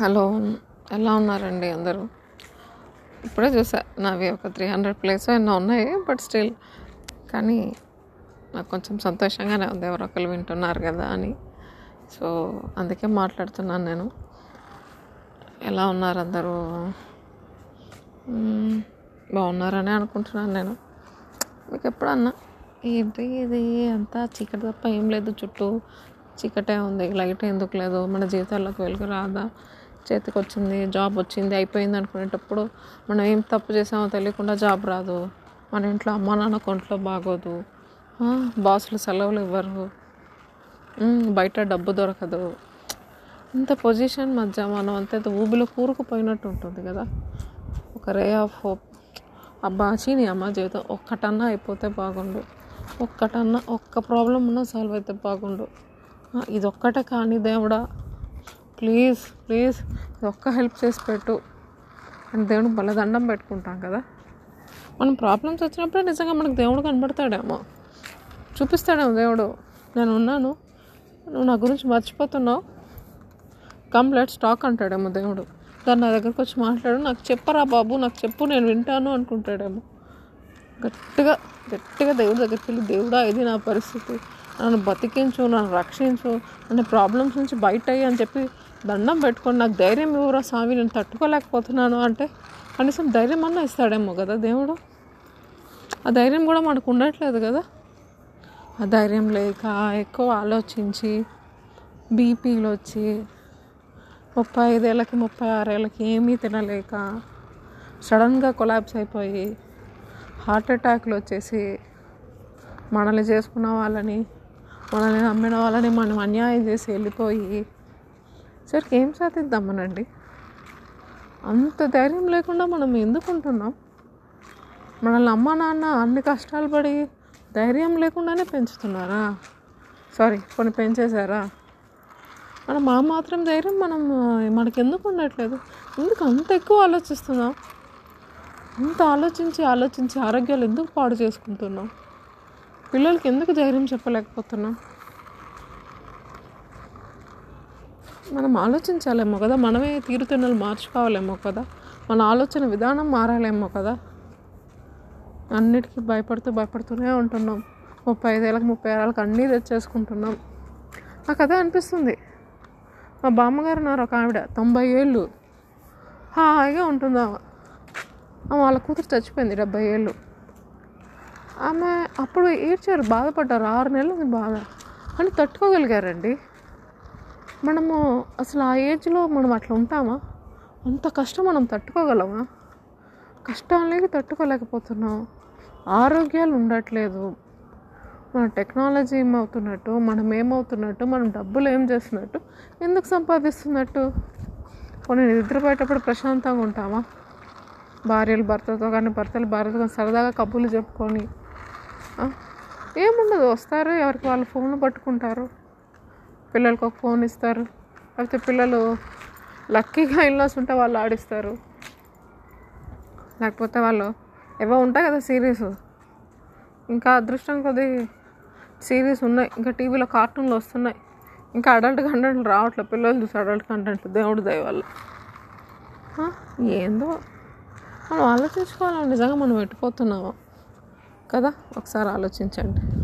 Hello ఎలా ఉన్నారండి అందరూ? ఇప్పుడే చూసా నావి ఒక త్రీ హండ్రెడ్ ప్లేస్ ఎన్నో ఉన్నాయి బట్ స్టిల్ కానీ నాకు కొంచెం సంతోషంగానే ఉంది ఎవరో ఒకరు వింటున్నారు కదా అని. సో అందుకే మాట్లాడుతున్నాను నేను. ఎలా ఉన్నారు అందరూ? బాగున్నారని అనుకుంటున్నాను నేను. మీకు ఎప్పుడన్నా ఏంటి ఇది అంతా చీకటి తప్ప ఏం లేదు చుట్టూ చీకటే ఉంది లైట్ ఎందుకు లేదు మన జీవితాల్లోకి వెలుగు రాదా? చేతికి వచ్చింది జాబ్ వచ్చింది అయిపోయింది అనుకునేటప్పుడు మనం ఏం తప్పు చేసామో తెలియకుండా జాబ్ రాదు. మన ఇంట్లో అమ్మ నాన్న కొంట్లో బాగోదు. బాసులు సెలవులు ఇవ్వరు. బయట డబ్బు దొరకదు. ఇంత పొజిషన్ మధ్య మనం అంత ఊబిలో కూరుకుపోయినట్టు ఉంటుంది కదా. ఒక రే ఆఫ్ హోప్. అబ్బా చీని అమ్మ జీవితం ఒక్కటన్నా అయిపోతే బాగుండు. ఒక్కటన్నా ఒక్క ప్రాబ్లం ఉన్నా సాల్వ్ అయితే బాగుండు. ఇదొక్కటే కానీ దేవుడా. ప్లీజ్ ప్లీజ్ ఇది ఒక్క హెల్ప్ చేసి పెట్టు. అని దేవుడు బలదండం దండం పెట్టుకుంటాం కదా. మనం ప్రాబ్లమ్స్ వచ్చినప్పుడే నిజంగా మనకు దేవుడు కనబడతాడేమో. చూపిస్తాడేమో దేవుడు. నేను ఉన్నాను. నువ్వు నా గురించి మర్చిపోతున్నావు. కమ్ లెట్ స్టాక్ అంటాడేమో దేవుడు. దాన్ని నా దగ్గరకు వచ్చి మాట్లాడు. నాకు చెప్పరా బాబు నాకు చెప్పు నేను వింటాను అనుకుంటాడేమో. గట్టిగా గట్టిగా దేవుడి దగ్గరికి వెళ్ళి దేవుడా ఇది నా పరిస్థితి. నన్ను బతికించు నన్ను రక్షించు. నన్ను ప్రాబ్లమ్స్ నుంచి బయట అయ్యి అని చెప్పి దండం పెట్టుకొని నాకు ధైర్యం ఇవ్వరా స్వామి నేను తట్టుకోలేకపోతున్నాను అంటే కనీసం ధైర్యం అన్నా ఇస్తాడేమో కదా దేవుడు. ఆ ధైర్యం కూడా మనకు ఉండట్లేదు కదా. ఆ ధైర్యం లేక ఎక్కువ ఆలోచించి బీపీలు వచ్చి ముప్పై ఐదేళ్ళకి ముప్పై ఆరేళ్ళకి ఏమీ తినలేక సడన్గా కొలాబ్స్ అయిపోయి హార్ట్ అటాక్లు వచ్చేసి మనల్ని చేసుకున్న వాళ్ళని మనల్ని నమ్మిన వాళ్ళని మనం అన్యాయం చేసి వెళ్ళిపోయి సరికి ఏం సాధిద్దామనండి? అంత ధైర్యం లేకుండా మనం ఎందుకు ఉంటున్నాం? మనల్ని అమ్మ నాన్న అన్ని కష్టాలు పడి ధైర్యం లేకుండానే పెంచుతున్నారా? సారీ కొన్ని పెంచేశారా? మనం మా మాత్రం ధైర్యం మనం మనకి ఎందుకు ఉండట్లేదు? ఎందుకు అంత ఎక్కువ ఆలోచిస్తున్నాం? అంత ఆలోచించి ఆలోచించి ఆరోగ్యాలు ఎందుకు పాడు చేసుకుంటున్నాం? పిల్లలకి ఎందుకు ధైర్యం చెప్పలేకపోతున్నాం? మనం ఆలోచించాలేమో కదా మనమే తీరుతెన్నులు మార్చుకోవాలేమో కదా మన ఆలోచన విధానం మారాలేమో కదా. అన్నిటికీ భయపడుతూ భయపడుతూనే ఉంటున్నాం. ముప్పై ఐదేళ్ళకి ముప్పై ఏళ్ళకి అన్నీ తెచ్చేసుకుంటున్నాం. నాకు అదే అనిపిస్తుంది. మా బామ్మగారు ఉన్నారు ఒక ఆవిడ తొంభై ఏళ్ళు. హాయిగా ఉంటుంది? ఆమె వాళ్ళ కూతురు చచ్చిపోయింది డెబ్బై ఏళ్ళు. ఆమె అప్పుడు ఏడ్చారు బాధపడ్డారు ఆరు నెలలు బాధ. అని తట్టుకోగలిగారండి. మనము అసలు ఆ ఏజ్లో మనం అట్లా ఉంటామా? అంత కష్టం మనం తట్టుకోగలమా? కష్టాలనేవి తట్టుకోలేకపోతున్నాం. ఆరోగ్యాలు ఉండట్లేదు. మన టెక్నాలజీ ఏమవుతున్నట్టు మనం ఏమవుతున్నట్టు మనం డబ్బులు ఏం చేస్తున్నట్టు ఎందుకు సంపాదిస్తున్నట్టు? కొన్ని నిద్రపోయేటప్పుడు ప్రశాంతంగా ఉంటామా? భార్యలు భర్తతో కానీ భర్తలు భార్యతో కానీ సరదాగా కబుర్లు చెప్పుకొని ఏముండదు వస్తారు ఎవరికి వాళ్ళు ఫోన్లు పట్టుకుంటారు. పిల్లలకు ఒక ఫోన్ ఇస్తారు. లేకపోతే పిల్లలు లక్కీగా ఇన్లాస్ ఉంటే వాళ్ళు ఆడిస్తారు. లేకపోతే వాళ్ళు ఏవో ఉంటాయి కదా సిరీస్ ఇంకా అదృష్టం కొద్ది సిరీస్ ఉన్నాయి. ఇంకా టీవీలో కార్టూన్లు వస్తున్నాయి. ఇంకా అడల్ట్ కంటెంట్ రావట్లేదు పిల్లలు చూసి అడల్ట్ కంటెంట్ దేవుడు దయవల్ల ఏందో? మనం ఆలోచించుకోవాలి. నిజంగా మనం పెట్టిపోతున్నాము కదా? ఒకసారి ఆలోచించండి.